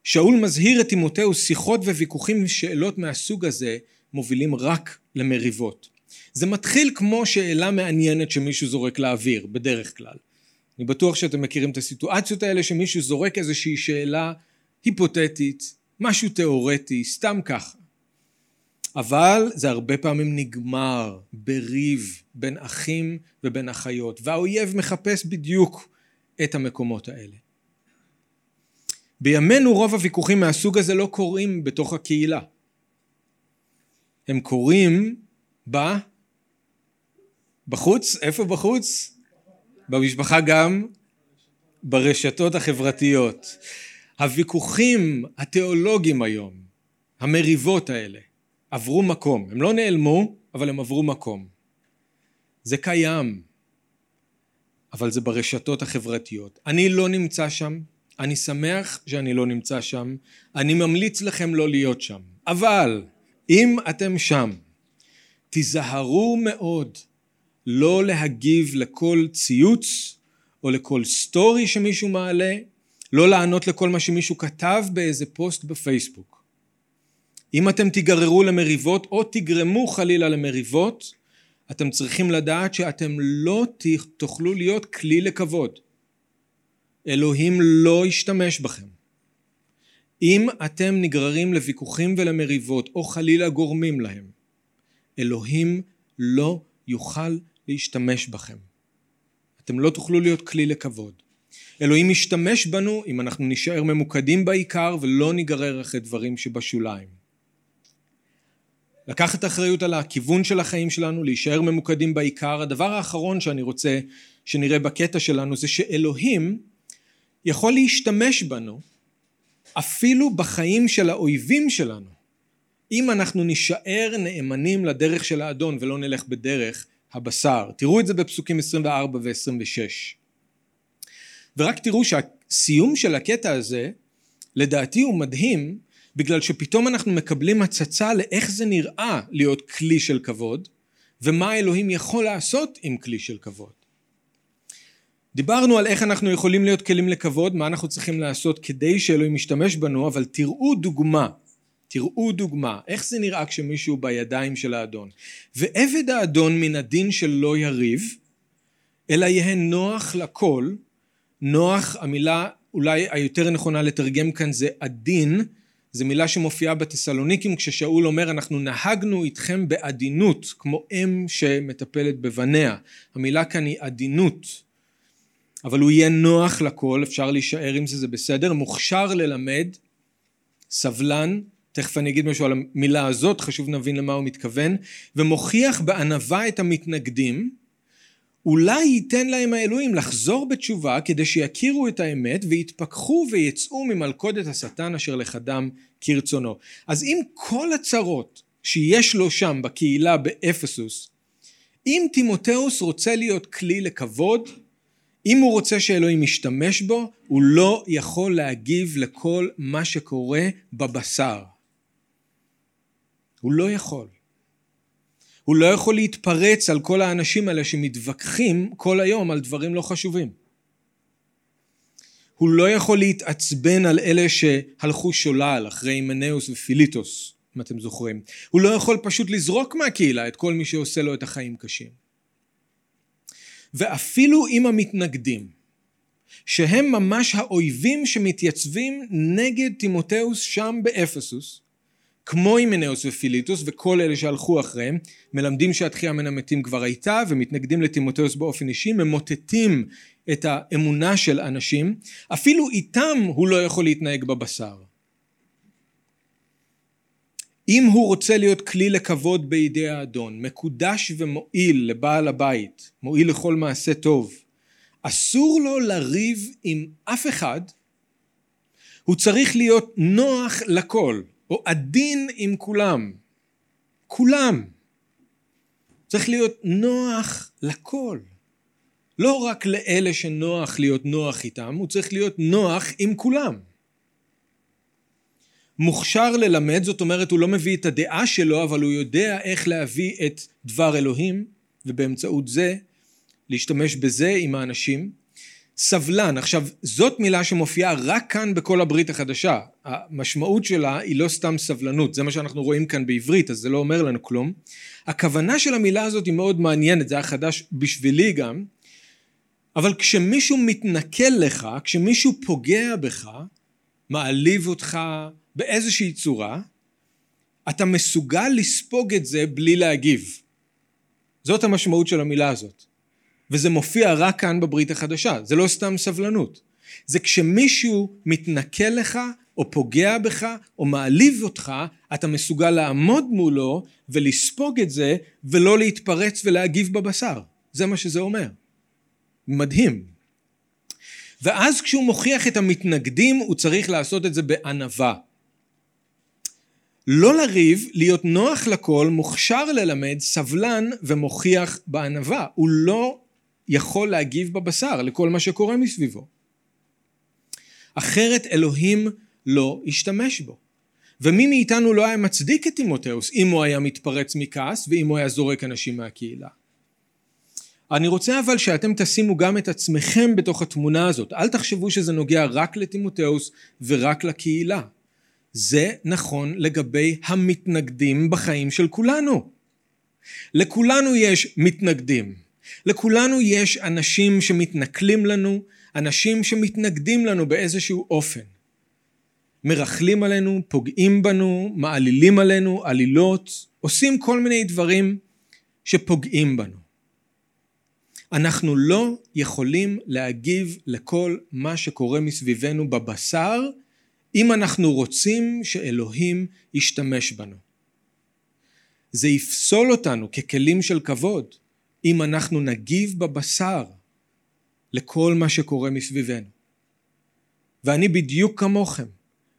שאול מזהיר את תימותאוס, שיחות וויכוחים ושאלות מהסוג הזה מובילים רק למריבות. זה מתחיל כמו שאלה מעניינת שמישהו זורק לאוויר, בדרך כלל. אני בטוח שאתם מכירים את הסיטואציות האלה שמישהו זורק איזושהי שאלה היפותטית, משהו תיאורטי, סתם ככה. אבל זה הרבה פעמים נגמר בריב בין אחים ובין אחיות, והאויב מחפש בדיוק את המקומות האלה. בימינו רוב הוויכוחים מהסוג הזה לא קורים בתוך הקהילה. הם קורים ב... בחוץ? איפה בחוץ? במשפחה גם ברשתות החברתיות. הוויכוחים התיאולוגיים היום, המריבות האלה, עברו מקום. הם לא נעלמו, אבל הם עברו מקום. זה קיים, אבל זה ברשתות החברתיות. אני לא נמצא שם, אני שמח שאני לא נמצא שם, אני ממליץ לכם לא להיות שם. אבל אם אתם שם, תיזהרו מאוד לא להגיב לכל ציוץ או לכל סטורי שמישהו מעלה, לא לענות לכל מה שמישהו כתב באיזה פוסט בפייסבוק. אם אתם תיגררו למריבות או תגרמו חלילה למריבות, אתם צריכים לדעת שאתם לא תוכלו להיות כלי לכבוד. אלוהים לא ישתמש בכם. אם אתם נגררים לוויכוחים ולמריבות או חלילה גורמים להם, אלוהים לא יוכל להשתמש בכם. אתם לא תוכלו להיות כלי לכבוד. אלוהים ישתמש בנו אם אנחנו נישאר ממוקדים בעיקר ולא ניגרר אחרי דברים שבשוליים. לקחת אחריות על הכיוון של החיים שלנו, להישאר ממוקדים בעיקר. הדבר האחרון שאני רוצה שנראה בקטע שלנו זה שאלוהים יכול להשתמש בנו אפילו בחיים של האויבים שלנו אם אנחנו נישאר נאמנים לדרך של האדון ולא נלך בדרך הבשר. תראו את זה בפסוקים 24 ו-26. ורק תראו שהסיום של הקטע הזה לדעתי הוא מדהים בגלל שפתאום אנחנו מקבלים הצצה לאיך זה נראה להיות כלי של כבוד ומה אלוהים יכול לעשות עם כלי של כבוד. דיברנו על איך אנחנו יכולים להיות כלים לכבוד, מה אנחנו צריכים לעשות כדי שאלוהים ישתמש בנו, אבל תראו דוגמה, תראו דוגמה, איך זה נראה כשמישהו בידיים של האדון. ועבד האדון מן הדין שלא יריב, אלא יהא נוח לכל, נוח, המילה אולי היותר נכונה לתרגם כאן זה עדין, זו מילה שמופיעה בתסלוניקים כששאול אומר אנחנו נהגנו איתכם בעדינות כמו אם שמטפלת בבניה. המילה כאן היא עדינות. אבל הוא יהיה נוח לכל, אפשר להישאר עם זה, זה בסדר, מוכשר ללמד, סבלן, תכף אני אגיד משהו על המילה הזאת, חשוב נבין למה הוא מתכוון, ומוכיח בענווה את המתנגדים, אולי ייתן להם האלוהים לחזור בתשובה כדי שיכירו את האמת ויתפכחו ויצאו ממלכודת השטן אשר לחדם כרצונו. אז אם כל הצרות שיש לו שם בקהילה באפסוס, אם תימותאוס רוצה להיות כלי לכבוד, אם הוא רוצה שאלוהים ישתמש בו, הוא לא יכול להגיב לכל מה שקורה בבשר. הוא לא יכול. הוא לא יכול להתפרץ על כל האנשים האלה שמתווכחים כל היום על דברים לא חשובים. הוא לא יכול להתעצבן על אלה שהלכו שולל אחרי הימנאוס ופיליטוס, אם אתם זוכרים. הוא לא יכול פשוט לזרוק מהקהילה את כל מי שעושה לו את החיים קשים. ואפילו עם המתנגדים, שהם ממש האויבים שמתייצבים נגד תימותאוס שם באפסוס, כמו הימנאוס ופיליטוס וכל אלה שהלכו אחריהם, מלמדים שהתחייה מן המתים כבר הייתה ומתנגדים לתימותאוס באופן אישי, ממוטטים את האמונה של אנשים, אפילו איתם הוא לא יכול להתנהג בבשר. אם הוא רוצה להיות כלי לכבוד בידי האדון, מקודש ומועיל לבעל הבית, מועיל לכל מעשה טוב, אסור לו לריב עם אף אחד, הוא צריך להיות נוח לכל, או עדין עם כולם. כולם. צריך להיות נוח לכל. לא רק לאלה שנוח להיות נוח איתם, הוא צריך להיות נוח עם כולם. מוכשר ללמד, זאת אומרת הוא לא מביא את הדעה שלו, אבל הוא יודע איך להביא את דבר אלוהים, ובאמצעות זה להשתמש בזה עם האנשים. סבלן, עכשיו זאת מילה שמופיעה רק כאן בכל הברית החדשה, המשמעות שלה היא לא סתם סבלנות, זה מה שאנחנו רואים כאן בעברית, אז זה לא אומר לנו כלום. הכוונה של המילה הזאת היא מאוד מעניינת, זה היה חדש בשבילי גם, אבל כשמישהו מתנכל לך, כשמישהו פוגע בך, מעליב אותך, באיזושהי צורה, אתה מסוגל לספוג את זה בלי להגיב. זאת המשמעות של המילה הזאת. וזה מופיע רק כאן בברית החדשה, זה לא סתם סבלנות. זה כשמישהו מתנכל לך או פוגע בך או מעליב אותך, אתה מסוגל לעמוד מולו ולספוג את זה ולא להתפרץ ולהגיב בבשר. זה מה שזה אומר. מדהים. ואז כשהוא מוכיח את המתנגדים הוא צריך לעשות את זה בענווה. לא לריב, להיות נוח לכל, מוכשר ללמד, סבלן ומוכיח בענווה. הוא לא יכול להגיב בבשר לכל מה שקורה מסביבו. אחרת אלוהים לא ישתמש בו. ומי מאיתנו לא היה מצדיק את תימותאוס אם הוא היה מתפרץ מכעס ואם הוא היה זורק אנשים מהקהילה. אני רוצה אבל שאתם תשימו גם את עצמכם בתוך התמונה הזאת. אל תחשבו שזה נוגע רק לתימותאוס ורק לקהילה. זה נכון לגבי המתנגדים בחיים של כולנו. לכולנו יש מתנגדים. לכולנו יש אנשים שמתנכלים לנו, אנשים שמתנגדים לנו באיזשהו אופן. מרכלים עלינו, פוגעים בנו, מעלילים עלינו, עלילות, עושים כל מיני דברים שפוגעים בנו. אנחנו לא יכולים להגיב לכל מה שקורה מסביבנו בבשר אם אנחנו רוצים שאלוהים ישתמש בנו. זה יפסול אותנו ככלים של כבוד אם אנחנו נגיב בבשר לכל מה שקורה מסביבנו. ואני בדיוק כמוכם,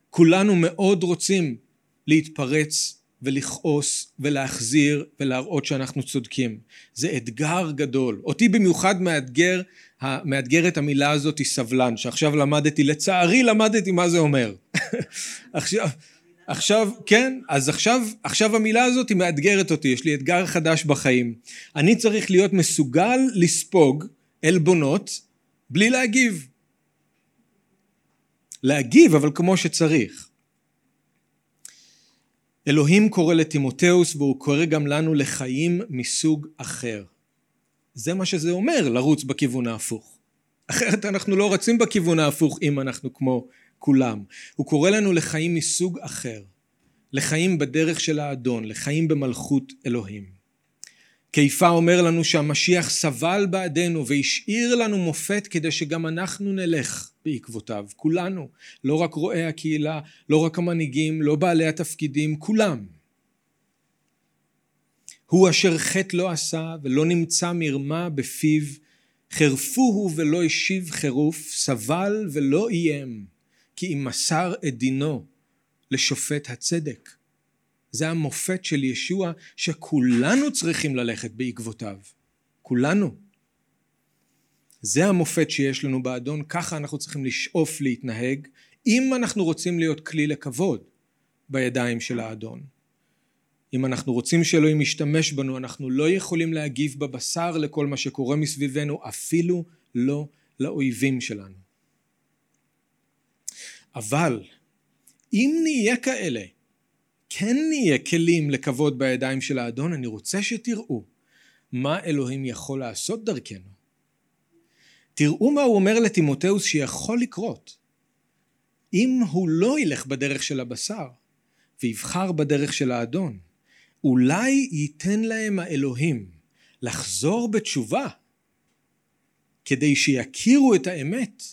כולנו מאוד רוצים להתפרץ ולכעוס ולהחזיר ולהראות שאנחנו צודקים. זה אתגר גדול. אותי במיוחד מאתגר, מאתגר את המילה הזאת סבלן, שעכשיו למדתי, לצערי למדתי מה זה אומר. [LAUGHS] עכשיו, עכשיו, כן, אז עכשיו, עכשיו המילה הזאת היא מאתגרת אותי, יש לי אתגר חדש בחיים. אני צריך להיות מסוגל לספוג עלבונות בלי להגיב. להגיב, אבל כמו שצריך. אלוהים קורא לטימותאוס והוא קורא גם לנו לחיים מסוג אחר. זה מה שזה אומר, לרוץ בכיוון ההפוך. אחרת אנחנו לא רצים בכיוון ההפוך אם אנחנו כמו כולם. הוא קורא לנו לחיים מסוג אחר, לחיים בדרך של האדון, לחיים במלכות אלוהים. קיפה אומר לנו שהמשיח סבל בעדנו והשאיר לנו מופת כדי שגם אנחנו נלך בעקבותיו, כולנו, לא רק רואי הקהילה, לא רק המנהיגים, לא בעלי התפקידים, כולם. הוא אשר חטא לא עשה ולא נמצא מרמה בפיו, חרפוהו ולא השיב חירוף, סבל ולא איים, כי אם מסר את דינו לשופט הצדק. זה המופת של ישוע שכולנו צריכים ללכת בעקבותיו. כולנו. זה המופת שיש לנו באדון, ככה אנחנו צריכים לשאוף להתנהג, אם אנחנו רוצים להיות כלי לכבוד בידיים של האדון. אם אנחנו רוצים שאלוהים ישתמש בנו, אנחנו לא יכולים להגיב בבשר לכל מה שקורה מסביבנו, אפילו לא לאויבים שלנו. אבל אם נהיה כאלה כן נהיה כלים לכבוד בידיים של האדון, אני רוצה שתראו מה אלוהים יכול לעשות דרכנו. תראו מה הוא אומר לטימותאוס שיכול לקרות. אם הוא לא ילך בדרך של הבשר ויבחר בדרך של האדון, אולי ייתן להם האלוהים לחזור בתשובה כדי שיכירו את האמת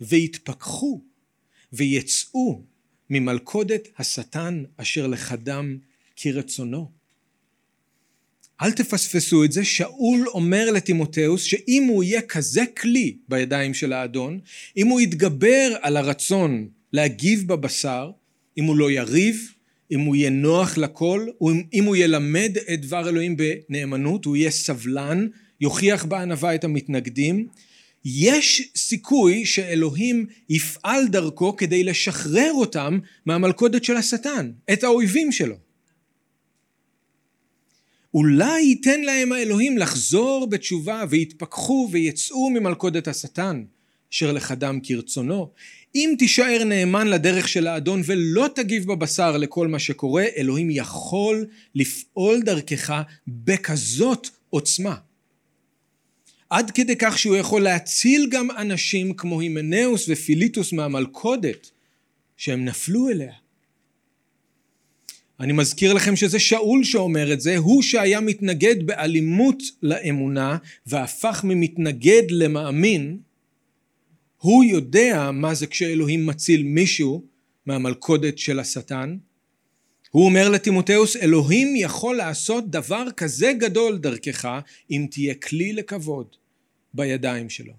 ויתפכחו ויצאו ממלכודת השטן אשר לחדם כרצונו. אל תפספסו את זה, שאול אומר לטימותאוס שאם הוא יהיה כזה כלי בידיים של האדון, אם הוא יתגבר על הרצון להגיב בבשר, אם הוא לא יריב, אם הוא יהיה נוח לכל, אם הוא ילמד את דבר אלוהים בנאמנות, הוא יהיה סבלן, יוכיח בענווה את המתנגדים, יש סיכוי שאלוהים יפעל דרכו כדי לשחרר אותם מהמלכודת של השטן, את האויבים שלו. אולי ייתן להם האלוהים לחזור בתשובה ויתפכחו ויצאו ממלכודת השטן, אשר לחדם כרצונו. אם תישאר נאמן לדרך של האדון ולא תגיב בבשר לכל מה שקורה, אלוהים יכול לפעול דרכך בכזאת עוצמה. עד כדי כך שהוא יכול להציל גם אנשים כמו הימנאוס ופיליטוס מהמלכודת שהם נפלו אליה. אני מזכיר לכם שזה שאול שאומר את זה, הוא שהיה מתנגד באלימות לאמונה והפך ממתנגד למאמין, הוא יודע מה זה כשאלוהים מציל מישהו מהמלכודת של השטן. הוא אומר לטימותאוס, אלוהים יכול לעשות דבר כזה גדול דרכך אם תהיה כלי לכבוד בידיים שלו.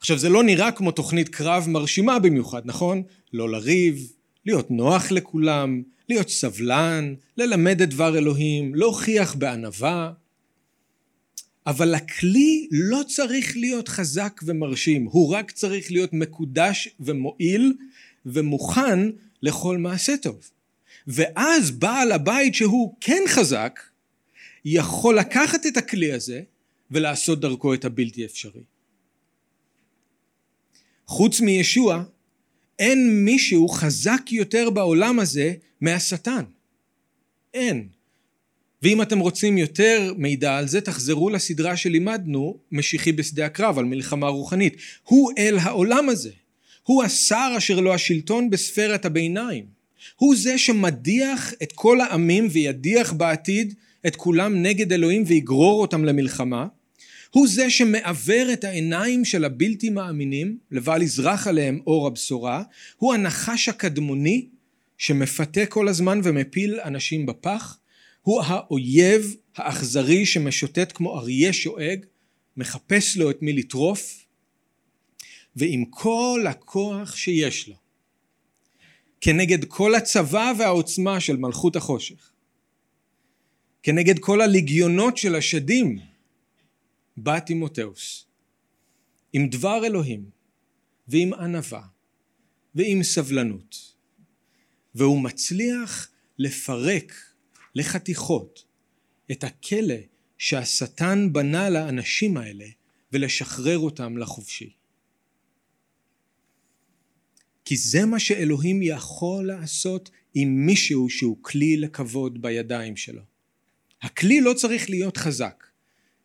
עכשיו זה לא נראה כמו תוכנית קרב מרשימה במיוחד, נכון? לא לריב, להיות נוח לכולם, להיות סבלן, ללמד את דבר אלוהים, להוכיח בענווה. אבל הכלי לא צריך להיות חזק ומרשים, הוא רק צריך להיות מקודש ומועיל ומוכן לכל מעשה טוב. ואז בעל הבית שהוא כן חזק, יכול לקחת את הכלי הזה ולעשות דרכו את הבלתי אפשרי. חוץ מישוע, אין מישהו חזק יותר בעולם הזה מהשטן. אין. ואם אתם רוצים יותר מידע על זה, תחזרו לסדרה שלימדנו, משיחי בשדה הקרב, על מלחמה רוחנית. הוא אל העולם הזה. הוא השר אשר לו השלטון בספירת הביניים. הוא זה שמדיח את כל העמים וידיח בעתיד את כולם נגד אלוהים ויגרור אותם למלחמה. הוא זה שמעוור את העיניים של הבלתי מאמינים לבל יזרח עליהם אור הבשורה. הוא הנחש הקדמוני שמפתה כל הזמן ומפיל אנשים בפח. הוא האויב האכזרי שמשוטט כמו אריה שואג, מחפש לו את מי לטרוף, ועם כל הכוח שיש לו, כנגד כל הצבא והעוצמה של מלכות החושך, כנגד כל הליגיונות של השדים, בא תימותאוס, עם דבר אלוהים ועם ענווה ועם סבלנות, והוא מצליח לפרק לחתיכות את הכלא שהשטן בנה לאנשים האלה ולשחרר אותם לחופשי. כי זה מה שאלוהים יכול לעשות עם מישהו שהוא כלי לכבוד בידיים שלו. הכלי לא צריך להיות חזק,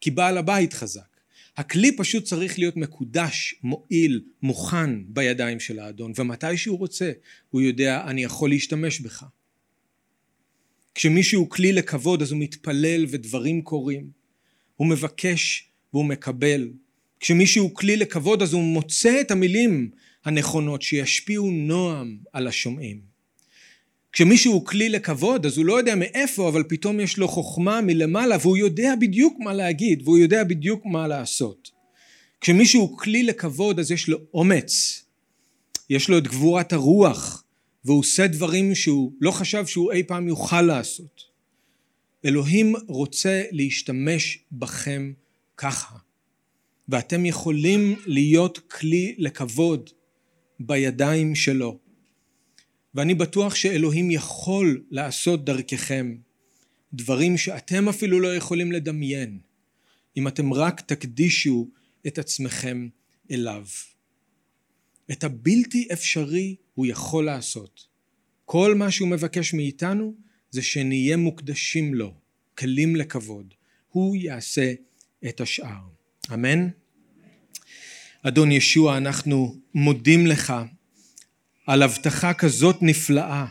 כי בעל הבית חזק. הכלי פשוט צריך להיות מקודש, מועיל, מוכן בידיים של האדון, ומתי שהוא רוצה, הוא יודע, אני יכול להשתמש בך. כשמישהו כלי לכבוד אז הוא מתפלל ודברים קורים. הוא מבקש והוא מקבל. כשמישהו כלי לכבוד אז הוא מוצא את המילים הנכונות שישפיעו נועם על השומעים. כשמישהו הוא כלי לכבוד אז הוא לא יודע מאיפה אבל פתאום יש לו חוכמה מלמעלה והוא יודע בדיוק מה להגיד והוא יודע בדיוק מה לעשות. כשמישהו הוא כלי לכבוד אז יש לו אומץ, יש לו את גבורת הרוח, והוא עושה דברים שהוא לא חשב שהוא אי פעם יוכל לעשות. אלוהים רוצה להשתמש בכם ככה, ואתם יכולים להיות כלי לכבוד בידיים שלו. ואני בטוח שאלוהים יכול לעשות דרככם דברים שאתם אפילו לא יכולים לדמיין, אם אתם רק תקדישו את עצמכם אליו. את הבלתי אפשרי הוא יכול לעשות. כל מה שהוא מבקש מאיתנו זה שנהיה מוקדשים לו, כלים לכבוד. הוא יעשה את השאר. אמן? אדון ישוע, אנחנו מודים לך על הבטחה כזאת נפלאה,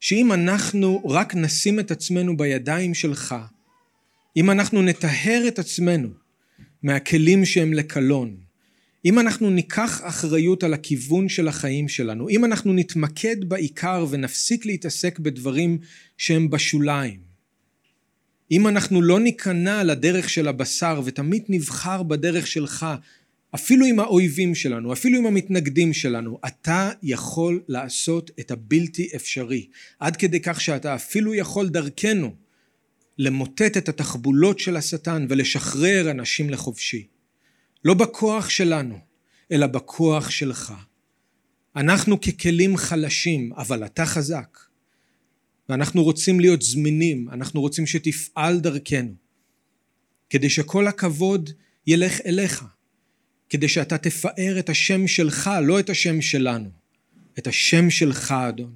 שאם אנחנו רק נשים את עצמנו בידיים שלך, אם אנחנו נטהר את עצמנו מהכלים שהם לקלון, אם אנחנו ניקח אחריות על הכיוון של החיים שלנו, אם אנחנו נתמקד בעיקר ונפסיק להתעסק בדברים שהם בשוליים, אם אנחנו לא ניכנע לדרך של הבשר ותמיד נבחר בדרך שלך, אפילו עם האויבים שלנו, אפילו עם המתנגדים שלנו, אתה יכול לעשות את הבלתי אפשרי, עד כדי כך שאתה אפילו יכול דרכנו למוטט את התחבולות של השטן ולשחרר אנשים לחופשי. לא בכוח שלנו, אלא בכוח שלך. אנחנו ככלים חלשים, אבל אתה חזק. ואנחנו רוצים להיות זמינים, אנחנו רוצים שתפעל דרכנו, כדי שכל הכבוד ילך אליך, כדי שאתה תפאר את השם שלך, לא את השם שלנו, את השם שלך, אדון.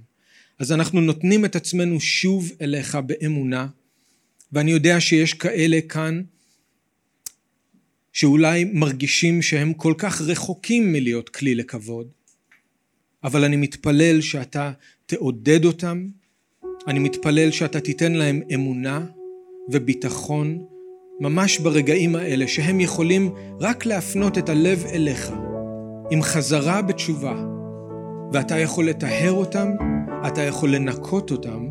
אז אנחנו נותנים את עצמנו שוב אליך באמונה, ואני יודע שיש כאלה כאן שאולי מרגישים שהם כל כך רחוקים מלהיות כלי לכבוד, אבל אני מתפלל שאתה תעודד אותם אני מתפלל שאתה תיתן להם אמונה וביטחון ממש ברגעים האלה, שהם יכולים רק להפנות את הלב אליך, עם חזרה בתשובה, ואתה יכול לטהר אותם, אתה יכול לנקות אותם,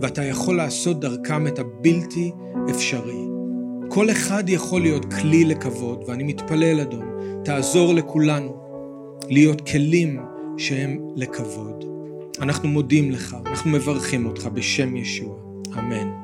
ואתה יכול לעשות דרכם את הבלתי אפשרי. כל אחד יכול להיות כלי לכבוד, ואני מתפלל, אדון, תעזור לכולנו להיות כלים שהם לכבוד. אנחנו מודים לך, אנחנו מברכים אותך בשם ישוע. אמן.